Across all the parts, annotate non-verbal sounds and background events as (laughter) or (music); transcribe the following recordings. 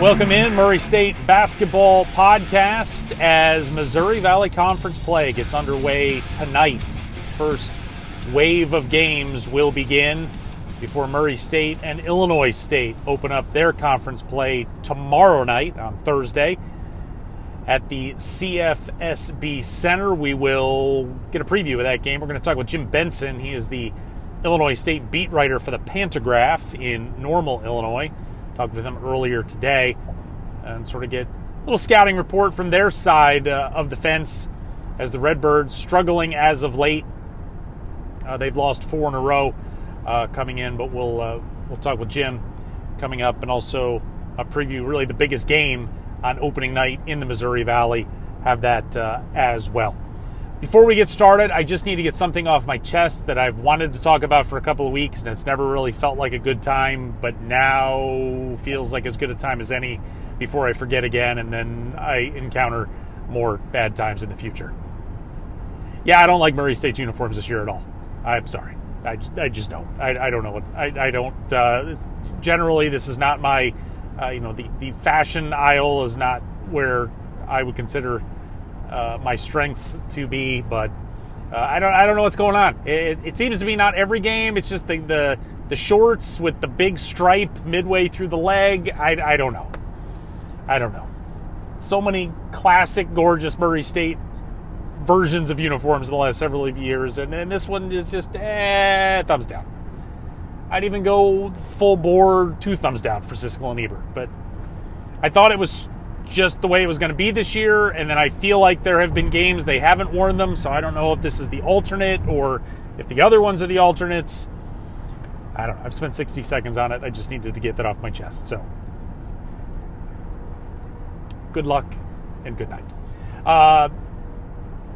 Welcome in Murray State Basketball Podcast as Missouri Valley Conference play gets underway tonight. First wave of games will begin before Murray State and Illinois State open up their conference play tomorrow night on Thursday at the CFSB Center. We will get a preview of that game. We're going to talk with Jim Benson. He is the Illinois State beat writer for the Pantagraph in Normal, Illinois. Talked with them earlier today and sort of get a little scouting report from their side uh, of the fence as the Redbirds struggling as of late. Uh, they've lost four in a row uh, coming in, but we'll uh, we'll talk with Jim coming up and also a preview really the biggest game on opening night in the Missouri Valley. Have that uh, as well. Before we get started, I just need to get something off my chest that I've wanted to talk about for a couple of weeks, and it's never really felt like a good time, but now feels like as good a time as any before I forget again and then I encounter more bad times in the future. Yeah, I don't like Murray State's uniforms this year at all. I'm sorry. I, I just don't. I, I don't know what. I, I don't. Uh, generally, this is not my. Uh, you know, the, the fashion aisle is not where I would consider uh, my strengths to be, but uh, I don't I don't know what's going on. It, it, seems to be not every game. It's just the, the the shorts with the big stripe midway through the leg. I, I don't know. I don't know. So many classic, gorgeous Murray State versions of uniforms in the last several years, and, and this one is just eh, thumbs down. I'd even go full bore two thumbs down for Siskel and Ebert, but I thought it was just the way it was going to be this year. And then I feel like there have been games they haven't worn them, so I don't know if this is the alternate or if the other ones are the alternates. I don't know. I've spent 60 seconds on it. I just needed to get that off my chest. So, good luck and good night. Uh,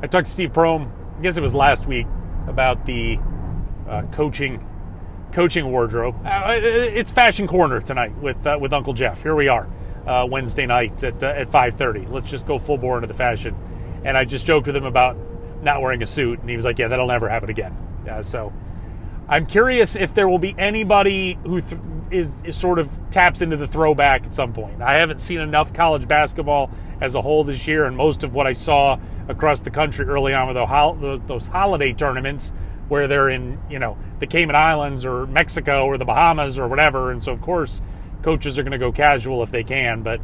I talked to Steve Prohm. I guess it was last week about the uh, coaching coaching wardrobe. Uh, it's Fashion Corner tonight with uh, with Uncle Jeff. Here we are uh, Wednesday night at uh, at 5:30. Let's just go full bore into the fashion. And I just joked with him about not wearing a suit, and he was like, "Yeah, that'll never happen again." Uh, so I'm curious if there will be anybody who th- is, is sort of taps into the throwback at some point. I haven't seen enough college basketball as a whole this year, and most of what I saw across the country early on with those holiday tournaments where they're in, you know, the Cayman Islands or Mexico or the Bahamas or whatever. And so, of course, coaches are going to go casual if they can. But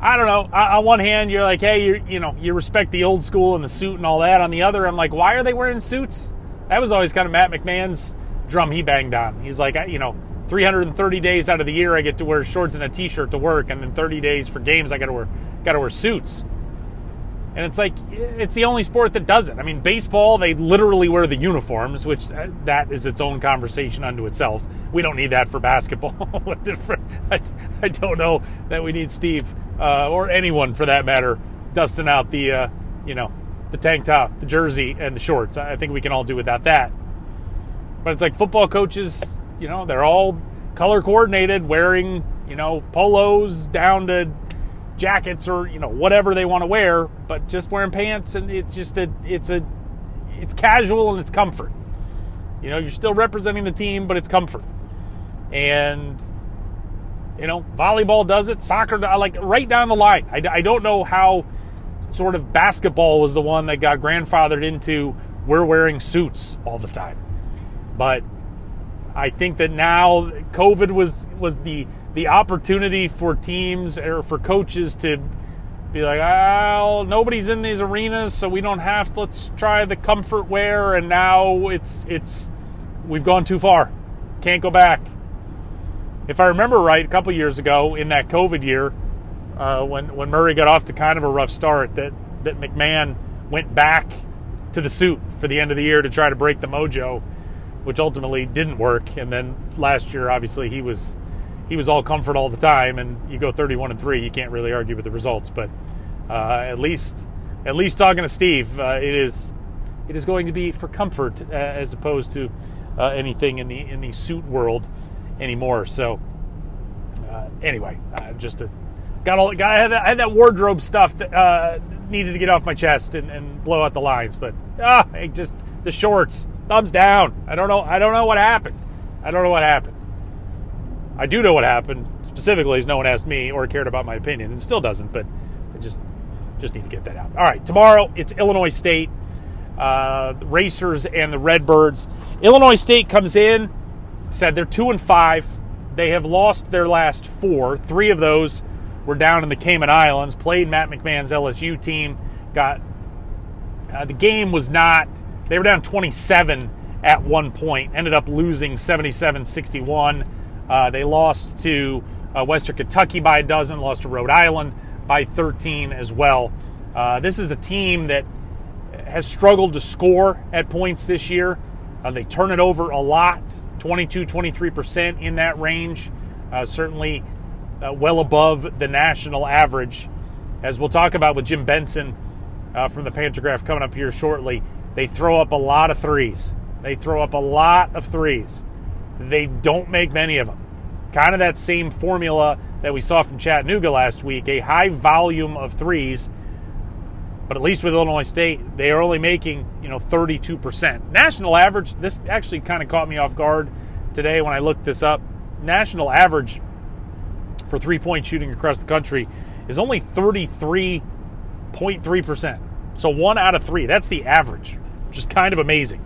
I don't know. On one hand, you're like, hey, you you know, you respect the old school and the suit and all that. On the other, I'm like, why are they wearing suits? That was always kind of Matt McMahon's drum he banged on. He's like, you know, 330 days out of the year, I get to wear shorts and a t-shirt to work, and then 30 days for games, I got to wear got to wear suits. And it's like it's the only sport that does it. I mean, baseball they literally wear the uniforms, which uh, that is its own conversation unto itself. We don't need that for basketball. (laughs) I, I don't know that we need Steve uh, or anyone for that matter dusting out the uh, you know the tank top, the jersey, and the shorts. I think we can all do without that. But it's like football coaches, you know, they're all color coordinated, wearing you know polos down to jackets or you know whatever they want to wear, but just wearing pants and it's just a it's a it's casual and it's comfort. You know, you're still representing the team, but it's comfort. And you know, volleyball does it, soccer like right down the line. I, I don't know how sort of basketball was the one that got grandfathered into we're wearing suits all the time. But I think that now COVID was was the the opportunity for teams or for coaches to be like, well, nobody's in these arenas, so we don't have. To, let's try the comfort wear, and now it's it's we've gone too far. Can't go back. If I remember right, a couple years ago in that COVID year, uh, when when Murray got off to kind of a rough start, that that McMahon went back to the suit for the end of the year to try to break the mojo, which ultimately didn't work. And then last year, obviously, he was he was all comfort all the time, and you go 31 and three, you can't really argue with the results. But uh, at least, at least talking to Steve, uh, it is it is going to be for comfort uh, as opposed to uh, anything in the in the suit world anymore. So uh, anyway, uh, just a, got all got I had that, I had that wardrobe stuff that needed to get off my chest and, and blow out the lines, but ah, just the shorts, thumbs down. I don't know. I don't know what happened. I don't know what happened. I do know what happened specifically, as no one asked me or cared about my opinion, and still doesn't. But I just just need to get that out. All right, tomorrow it's Illinois State, uh, Racers, and the Redbirds. Illinois State comes in, said they're two and five. They have lost their last four. Three of those were down in the Cayman Islands. Played Matt McMahon's LSU team. Got uh, the game was not. They were down 27 at one point. Ended up losing 77-61. Uh, they lost to uh, Western Kentucky by a dozen. Lost to Rhode Island by 13 as well. Uh, this is a team that has struggled to score at points this year. Uh, they turn it over a lot, 22, 23% in that range. Uh, certainly uh, well above the national average. As we'll talk about with Jim Benson from the Pantagraph coming up here shortly, they throw up a lot of threes. They throw up a lot of threes. They don't make many of them. Kind of that same formula that we saw from Chattanooga last week a high volume of threes. But at least with Illinois State, they are only making, you know, 32%. National average, this actually kind of caught me off guard today when I looked this up. National average for three point shooting across the country is only 33.3%. So one out of three. That's the average, which is kind of amazing.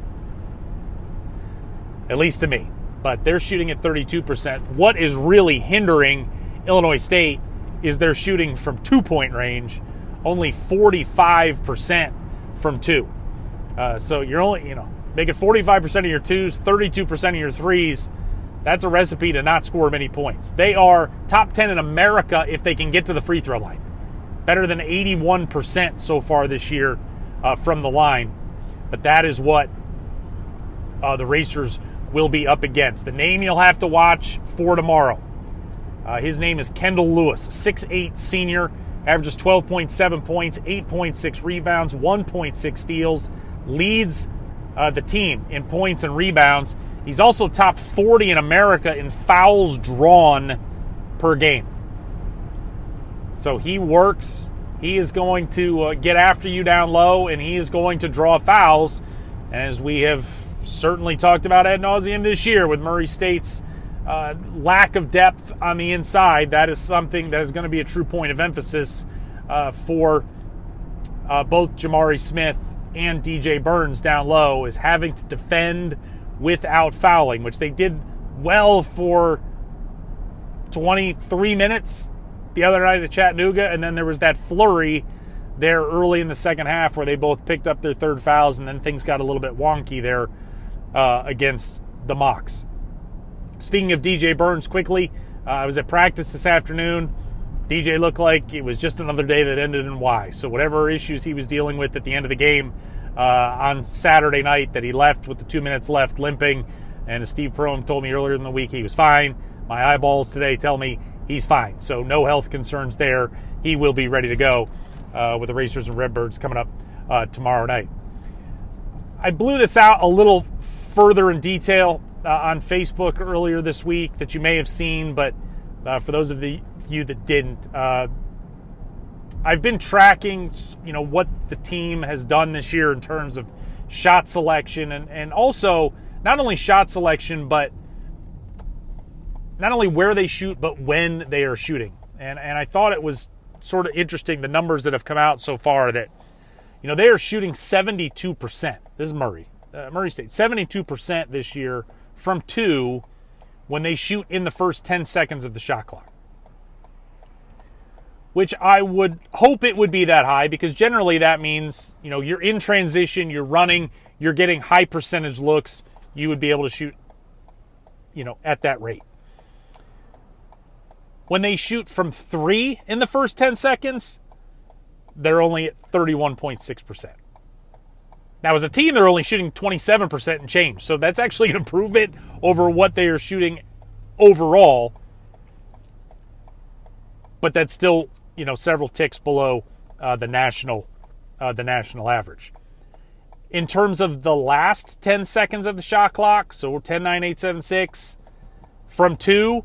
At least to me but they're shooting at 32%. What is really hindering Illinois State is they're shooting from two point range, only 45% from two. Uh, so you're only, you know, making 45% of your twos, 32% of your threes. That's a recipe to not score many points. They are top 10 in America if they can get to the free throw line. Better than 81% so far this year uh, from the line. But that is what uh, the Racers will be up against. The name you'll have to watch for tomorrow. Uh, his name is Kendall Lewis, 6'8 senior, averages 12.7 points, 8.6 rebounds, 1.6 steals, leads uh, the team in points and rebounds. He's also top 40 in America in fouls drawn per game. So he works. He is going to uh, get after you down low, and he is going to draw fouls. As we have certainly talked about ad nauseum this year with Murray State's uh, lack of depth on the inside. That is something that is going to be a true point of emphasis uh, for uh, both Jamari Smith and DJ Burns down low is having to defend without fouling, which they did well for 23 minutes the other night at Chattanooga, and then there was that flurry there early in the second half where they both picked up their third fouls, and then things got a little bit wonky there uh, against the Mocs. Speaking of DJ Burns, quickly, uh, I was at practice this afternoon. DJ looked like it was just another day that ended in Y. So whatever issues he was dealing with at the end of the game uh, on Saturday night, that he left with the two minutes left, limping. And as Steve Prohm told me earlier in the week, he was fine. My eyeballs today tell me he's fine. So no health concerns there. He will be ready to go uh, with the Racers and Redbirds coming up uh, tomorrow night. I blew this out a little further in detail uh, on Facebook earlier this week that you may have seen, but uh, for those of the, you that didn't, uh, I've been tracking, you know, what the team has done this year in terms of shot selection and, and also not only shot selection, but not only where they shoot, but when they are shooting. And, and I thought it was sort of interesting the numbers that have come out so far that, you know, they are shooting 72%. This is Murray uh, Murray State, 72% this year from two when they shoot in the first 10 seconds of the shot clock. Which I would hope it would be that high because generally that means, you know, you're in transition, you're running, you're getting high percentage looks, you would be able to shoot, you know, at that rate. When they shoot from three in the first 10 seconds, they're only at 31.6%. Now, as a team, they're only shooting 27% and change. So that's actually an improvement over what they are shooting overall. But that's still, you know, several ticks below uh, the national uh, the national average. In terms of the last 10 seconds of the shot clock, so 10 9 8 7 6 from 2,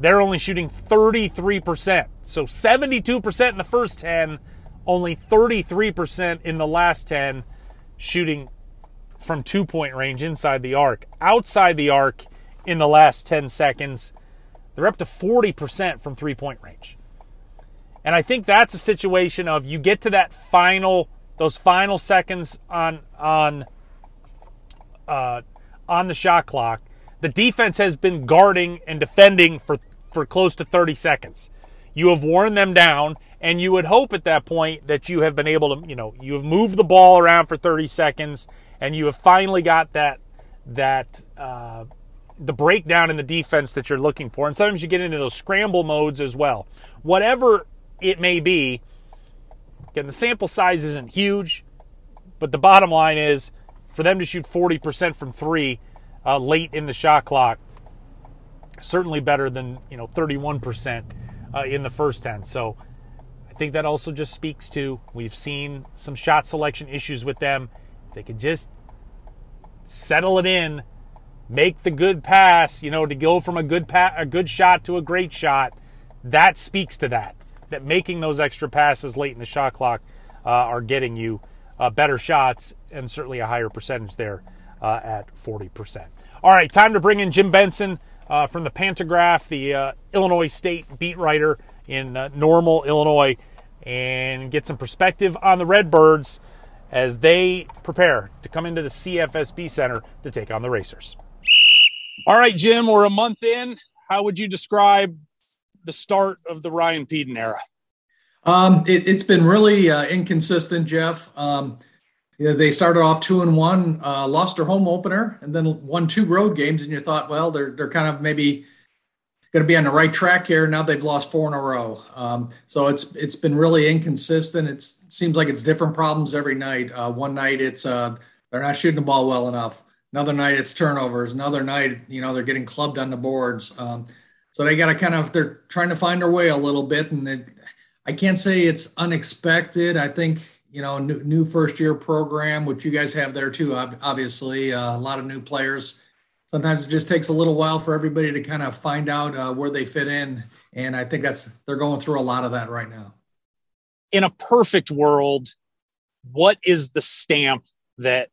they're only shooting 33%. So 72% in the first 10, only 33% in the last 10 shooting from two point range inside the arc. Outside the arc in the last 10 seconds, They're up to 40% from three point range. And I think that's a situation of you get to that final, those final seconds on on uh, on the shot clock. The defense has been guarding and defending for for close to 30 seconds. You have worn them down, and you would hope at that point that you have been able to, you know, you have moved the ball around for 30 seconds, and you have finally got that that uh, the breakdown in the defense that you're looking for. And sometimes you get into those scramble modes as well. Whatever it may be, again, the sample size isn't huge, but the bottom line is for them to shoot 40% from three uh, late in the shot clock, certainly better than you know 31% uh, in the first 10. So think that also just speaks to we've seen some shot selection issues with them. They could just settle it in make the good pass, you know, to go from a good pa- a good shot to a great shot, that speaks to that. That making those extra passes late in the shot clock uh, are getting you uh, better shots and certainly a higher percentage there uh, at 40%. All right, time to bring in Jim Benson uh, from the Pantagraph, the uh, Illinois State beat writer in uh, Normal, Illinois, and get some perspective on the Redbirds as they prepare to come into the CFSB Center to take on the Racers. All right, Jim, we're a month in. How would you describe the start of the Ryan Pedon era? Um, it, has been really uh, inconsistent, Jeff. Um, you know, they started off two and one, uh, lost their home opener, and then won two road games. And you thought, well, they're they're kind of maybe going to be on the right track here. Now they've lost four in a row. Um, so it's it's been really inconsistent. It seems like it's different problems every night. Uh, one night it's uh, they're not shooting the ball well enough. Another night it's turnovers. Another night, you know, they're getting clubbed on the boards. Um, so they got to kind of they're trying to find their way a little bit, and it, I can't say it's unexpected. I think you know new, new first year program, which you guys have there too. Obviously, uh, a lot of new players. Sometimes it just takes a little while for everybody to kind of find out uh, where they fit in, and I think that's they're going through a lot of that right now. In a perfect world, what is the stamp that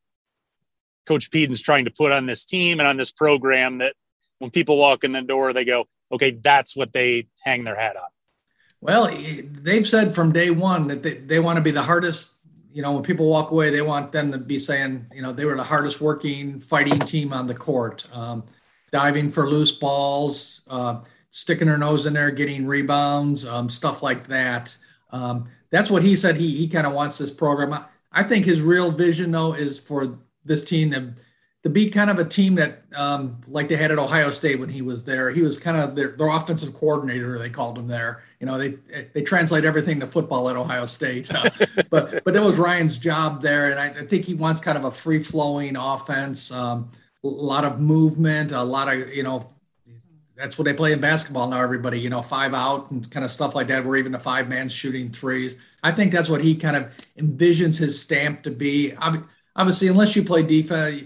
Coach Pedon's trying to put on this team and on this program that when people walk in the door, they go, okay, that's what they hang their hat on. Well, they've said from day one that they, they want to be the hardest. You know, when people walk away, they want them to be saying, you know, they were the hardest working fighting team on the court, um, diving for loose balls, uh, sticking their nose in there, getting rebounds, um, stuff like that. Um, that's what he said. He he kind of wants this program. I, I think his real vision, though, is for this team to, to be kind of a team that, um, like they had at Ohio State when he was there. He was kind of their, their offensive coordinator. They called him there. You know, they they translate everything to football at Ohio State. Uh, (laughs) but but that was Ryan's job there, and I, I, think he wants kind of a free flowing offense. Um, a lot of movement, a lot of you know that's what they play in basketball now. Everybody, you know, five out and kind of stuff like that, where even the five man's shooting threes. I think that's what he kind of envisions his stamp to be. Obviously, unless you play defense,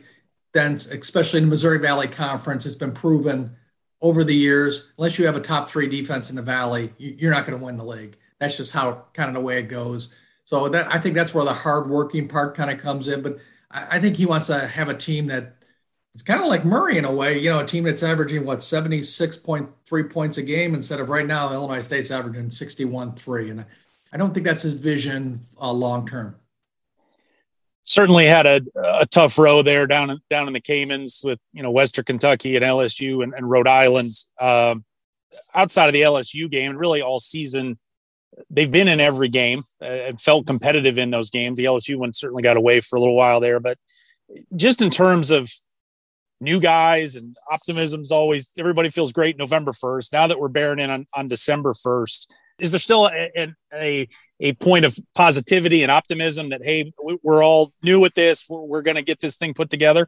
then especially in the Missouri Valley Conference, it's been proven over the years, unless you have a top three defense in the Valley, you're not going to win the league. That's just how kind of the way it goes. So that I think that's where the hardworking part kind of comes in. But I think he wants to have a team that it's kind of like Murray in a way, you know, a team that's averaging what 76.3 points a game instead of right now Illinois State's averaging 61.3. And I don't think that's his vision uh, long term certainly had a, a tough row there down in, down in the Caymans with you know Western Kentucky and LSU and, and Rhode Island. Um, outside of the LSU game, really all season, they've been in every game uh, and felt competitive in those games. The LSU one certainly got away for a little while there, but just in terms of new guys and optimism's always everybody feels great November 1st. Now that we're bearing in on, on December 1st, is there still a, a, a point of positivity and optimism that hey we're all new at this we're, we're going to get this thing put together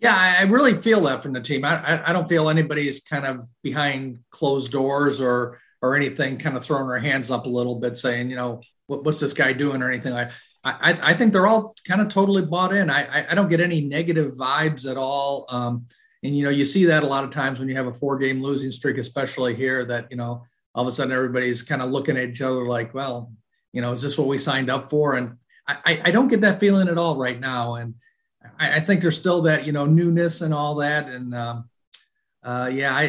yeah i really feel that from the team I, I don't feel anybody's kind of behind closed doors or or anything kind of throwing their hands up a little bit saying you know what, what's this guy doing or anything like I, I think they're all kind of totally bought in. I, I don't get any negative vibes at all. Um, and you know, you see that a lot of times when you have a four game losing streak, especially here, that you know all of a sudden everybody's kind of looking at each other like, well, you know, is this what we signed up for? And I, I don't get that feeling at all right now. And I, I think there's still that, you know, newness and all that. And um, uh, yeah, I,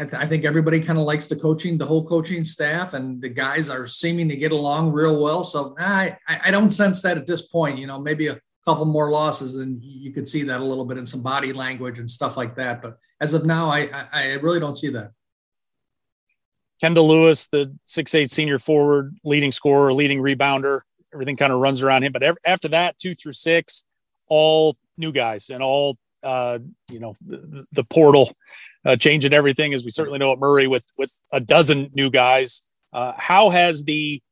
I, I think everybody kind of likes the coaching, the whole coaching staff, and the guys are seeming to get along real well. So I, I don't sense that at this point. You know, maybe a couple more losses, and you could see that a little bit in some body language and stuff like that. But as of now, I, I really don't see that. Kendall Lewis, the six eight senior forward, leading scorer, leading rebounder, everything kind of runs around him. But after that, two through six, all new guys and all uh, you know the, the portal uh, changing everything, as we certainly know at Murray with with a dozen new guys. Uh, how has the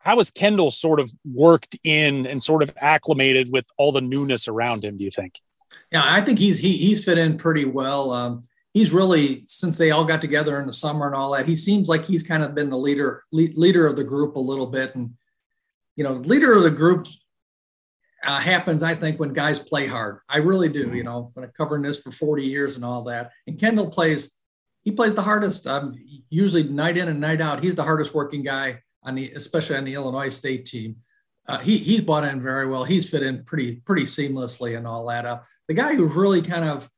how has Kendall sort of worked in and sort of acclimated with all the newness around him? Do you think? Yeah, I think he's he, he's fit in pretty well. Um, he's really since they all got together in the summer and all that. He seems like he's kind of been the leader lead, leader of the group a little bit, and you know, leader of the group uh, happens, I think, when guys play hard. I really do. You know, I'm covering this for 40 years and all that. And Kendall plays, he plays the hardest. Um, usually night in and night out. He's the hardest working guy on the, especially on the Illinois State team. Uh, he he's bought in very well. He's fit in pretty pretty seamlessly and all that. Uh, the guy who really kind of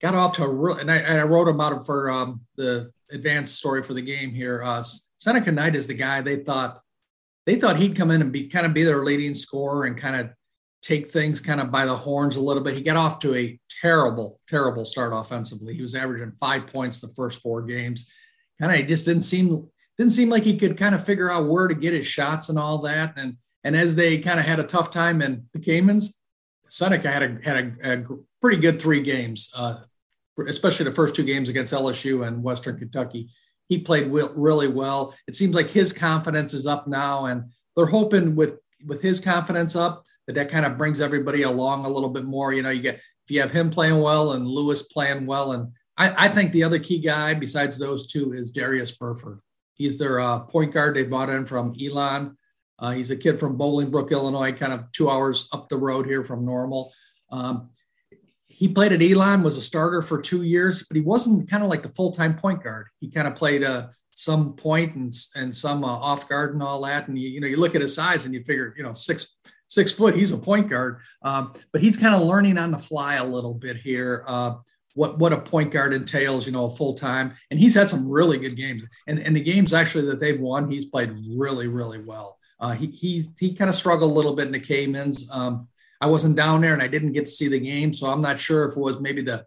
got off to a real, and I, I wrote about him for um, the advanced story for the game here. Uh, Seneca Knight is the guy they thought they thought he'd come in and be kind of be their leading scorer and kind of take things kind of by the horns a little bit. He got off to a terrible, terrible start offensively. He was averaging five points the first four games. Kind of just didn't seem didn't seem like he could kind of figure out where to get his shots and all that. And and as they kind of had a tough time in the Caymans, Seneca had a had a, a pretty good three games, uh, especially the first two games against LSU and Western Kentucky. He played really well. It seems like his confidence is up now, and they're hoping with with his confidence up that that kind of brings everybody along a little bit more. You know, you get if you have him playing well and Lewis playing well, and I, I think the other key guy besides those two is Darius Burford. He's their uh, point guard they brought in from Elon. Uh, he's a kid from Bolingbrook, Illinois, kind of two hours up the road here from Normal. Um, he played at Elon, was a starter for two years, but he wasn't kind of like the full time point guard. He kind of played uh, some point and and some uh, off guard and all that. And you, you know, you look at his size and you figure, you know, six six foot. He's a point guard, um, but he's kind of learning on the fly a little bit here. Uh, what what a point guard entails, you know, full time. And he's had some really good games. And and the games actually that they've won, he's played really really well. Uh, he he's, he kind of struggled a little bit in the Caymans. Um, I wasn't down there and I didn't get to see the game, so I'm not sure if it was maybe the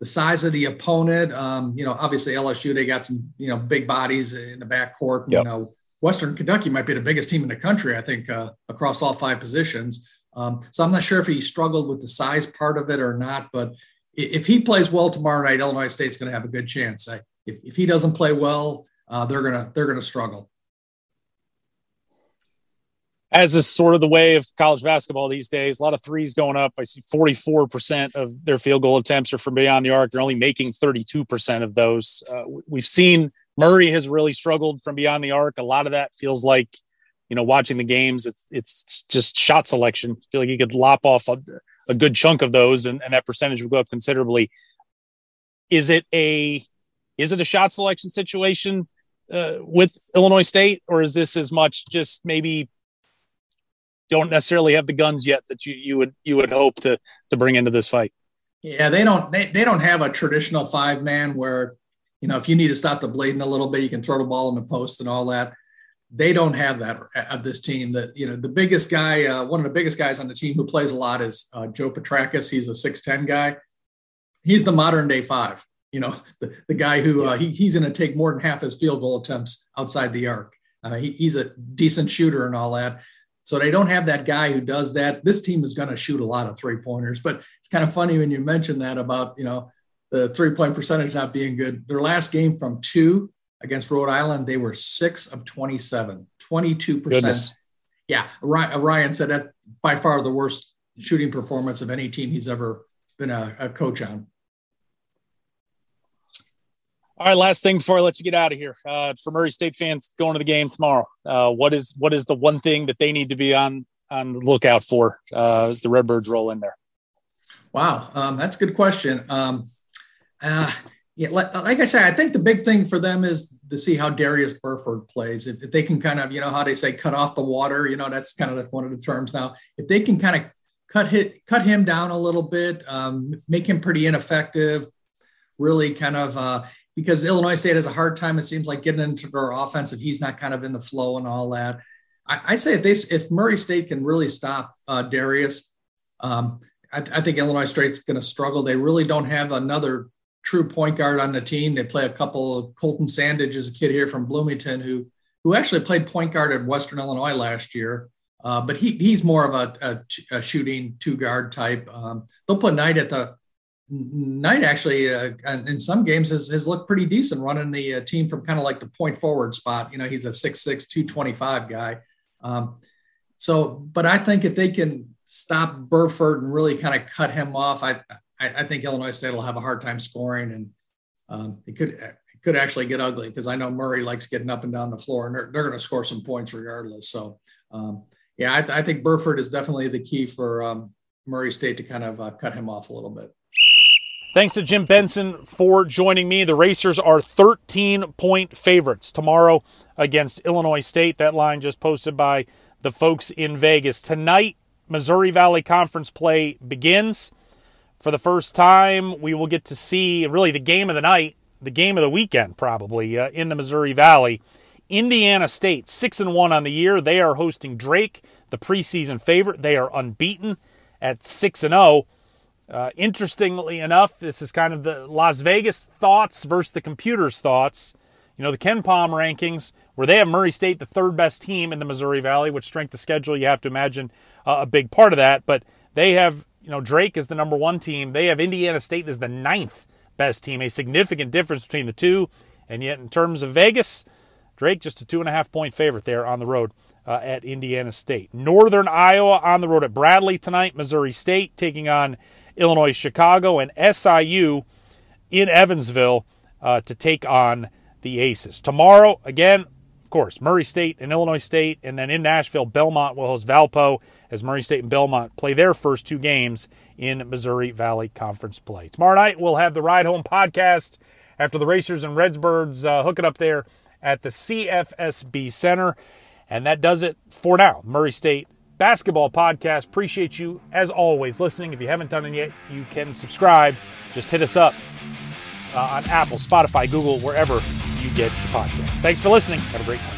the size of the opponent. Um, you know, obviously LSU they got some you know big bodies in the back court. Yep. You know, Western Kentucky might be the biggest team in the country, I think, uh, across all five positions. Um, so I'm not sure if he struggled with the size part of it or not, but if he plays well tomorrow night, Illinois State's going to have a good chance. I, if, if he doesn't play well, uh, they're gonna they're gonna struggle. As is sort of the way of college basketball these days, a lot of threes going up. I see 44% of their field goal attempts are from beyond the arc. They're only making 32% of those. Uh, we've seen Murray has really struggled from beyond the arc. A lot of that feels like, you know, watching the games, it's it's just shot selection. I feel like he could lop off a, a good chunk of those, and, and that percentage would go up considerably. Is it a is it a shot selection situation uh, with Illinois State, or is this as much just maybe don't necessarily have the guns yet that you you would you would hope to to bring into this fight? Yeah, they don't they, they don't have a traditional five man where you know, if you need to stop the bleeding a little bit, you can throw the ball in the post and all that. They don't have that of this team. That you know, the biggest guy, uh, one of the biggest guys on the team who plays a lot is uh, Joe Petrakis. He's a six ten guy. He's the modern day five. You know, (laughs) the, the guy who uh, he, he's going to take more than half his field goal attempts outside the arc. Uh, he, he's a decent shooter and all that. So they don't have that guy who does that. This team is going to shoot a lot of three pointers, but it's kind of funny when you mention that about you know the three point percentage not being good. Their last game from two against Rhode Island, they were six of 27, 22%. Yeah. Ryan said that by far the worst shooting performance of any team he's ever been a, a coach on. All right, last thing before I let you get out of here, uh, for Murray State fans going to the game tomorrow, uh, what is what is the one thing that they need to be on on the lookout for uh, as the Redbirds roll in there? Wow, um, that's a good question. Um, uh, yeah, like, like, I say, I think the big thing for them is to see how Darius Burford plays. If, if, they can kind of, you know, how they say, cut off the water, you know, that's kind of one of the terms now. If they can kind of cut hit, cut him down a little bit, um, make him pretty ineffective, really kind of uh, because Illinois State has a hard time. It seems like getting into their offense if he's not kind of in the flow and all that. I, I say if they if Murray State can really stop uh, Darius, um, I, I, think Illinois State's going to struggle. They really don't have another true point guard on the team. They play a couple. Of, Colton Sandage is a kid here from Bloomington who who actually played point guard at Western Illinois last year. Uh, but he he's more of a, a, a shooting two guard type. Um, they'll put Knight at the Knight actually uh, in some games has, has looked pretty decent running the uh, team from kind of like the point forward spot. You know, he's a 6'6", 225 guy. Um, so, but I think if they can stop Burford and really kind of cut him off, I, I, I think Illinois State will have a hard time scoring and um, it could it could actually get ugly because I know Murray likes getting up and down the floor and they're, they're going to score some points regardless. So, um, yeah, I, I, think Burford is definitely the key for um, Murray State to kind of uh, cut him off a little bit. Thanks to Jim Benson for joining me. The Racers are 13 point favorites tomorrow against Illinois State. That line just posted by the folks in Vegas. Tonight, Missouri Valley Conference play begins. For the first time, we will get to see really the game of the night, the game of the weekend, probably uh, in the Missouri Valley. Indiana State, 6 and 1 on the year. They are hosting Drake, the preseason favorite. They are unbeaten at 6 and 0. Uh, interestingly enough, this is kind of the Las Vegas thoughts versus the computer's thoughts. You know, the KenPom rankings, where they have Murray State the third best team in the Missouri Valley, which strength of schedule, you have to imagine uh, a big part of that. But they have, you know, Drake is the number one team. They have Indiana State as the ninth best team, a significant difference between the two. And yet, in terms of Vegas, Drake just a two and a half point favorite there on the road uh, at Indiana State. Northern Iowa on the road at Bradley tonight. Missouri State taking on Illinois Chicago, and SIU in Evansville uh, to take on the Aces. Tomorrow, again, of course, Murray State and Illinois State, and then in Nashville, Belmont will host Valpo as Murray State and Belmont play their first two games in Missouri Valley Conference play. Tomorrow night, we'll have the Ride Home podcast after the Racers and Redsbirds uh, hook it up there at the CFSB Center. And that does it for now. Murray State basketball podcast. Appreciate you, as always, listening. If you haven't done it yet, you can subscribe. Just hit us up uh, on Apple, Spotify, Google, wherever you get your podcast. Thanks for listening. Have a great night.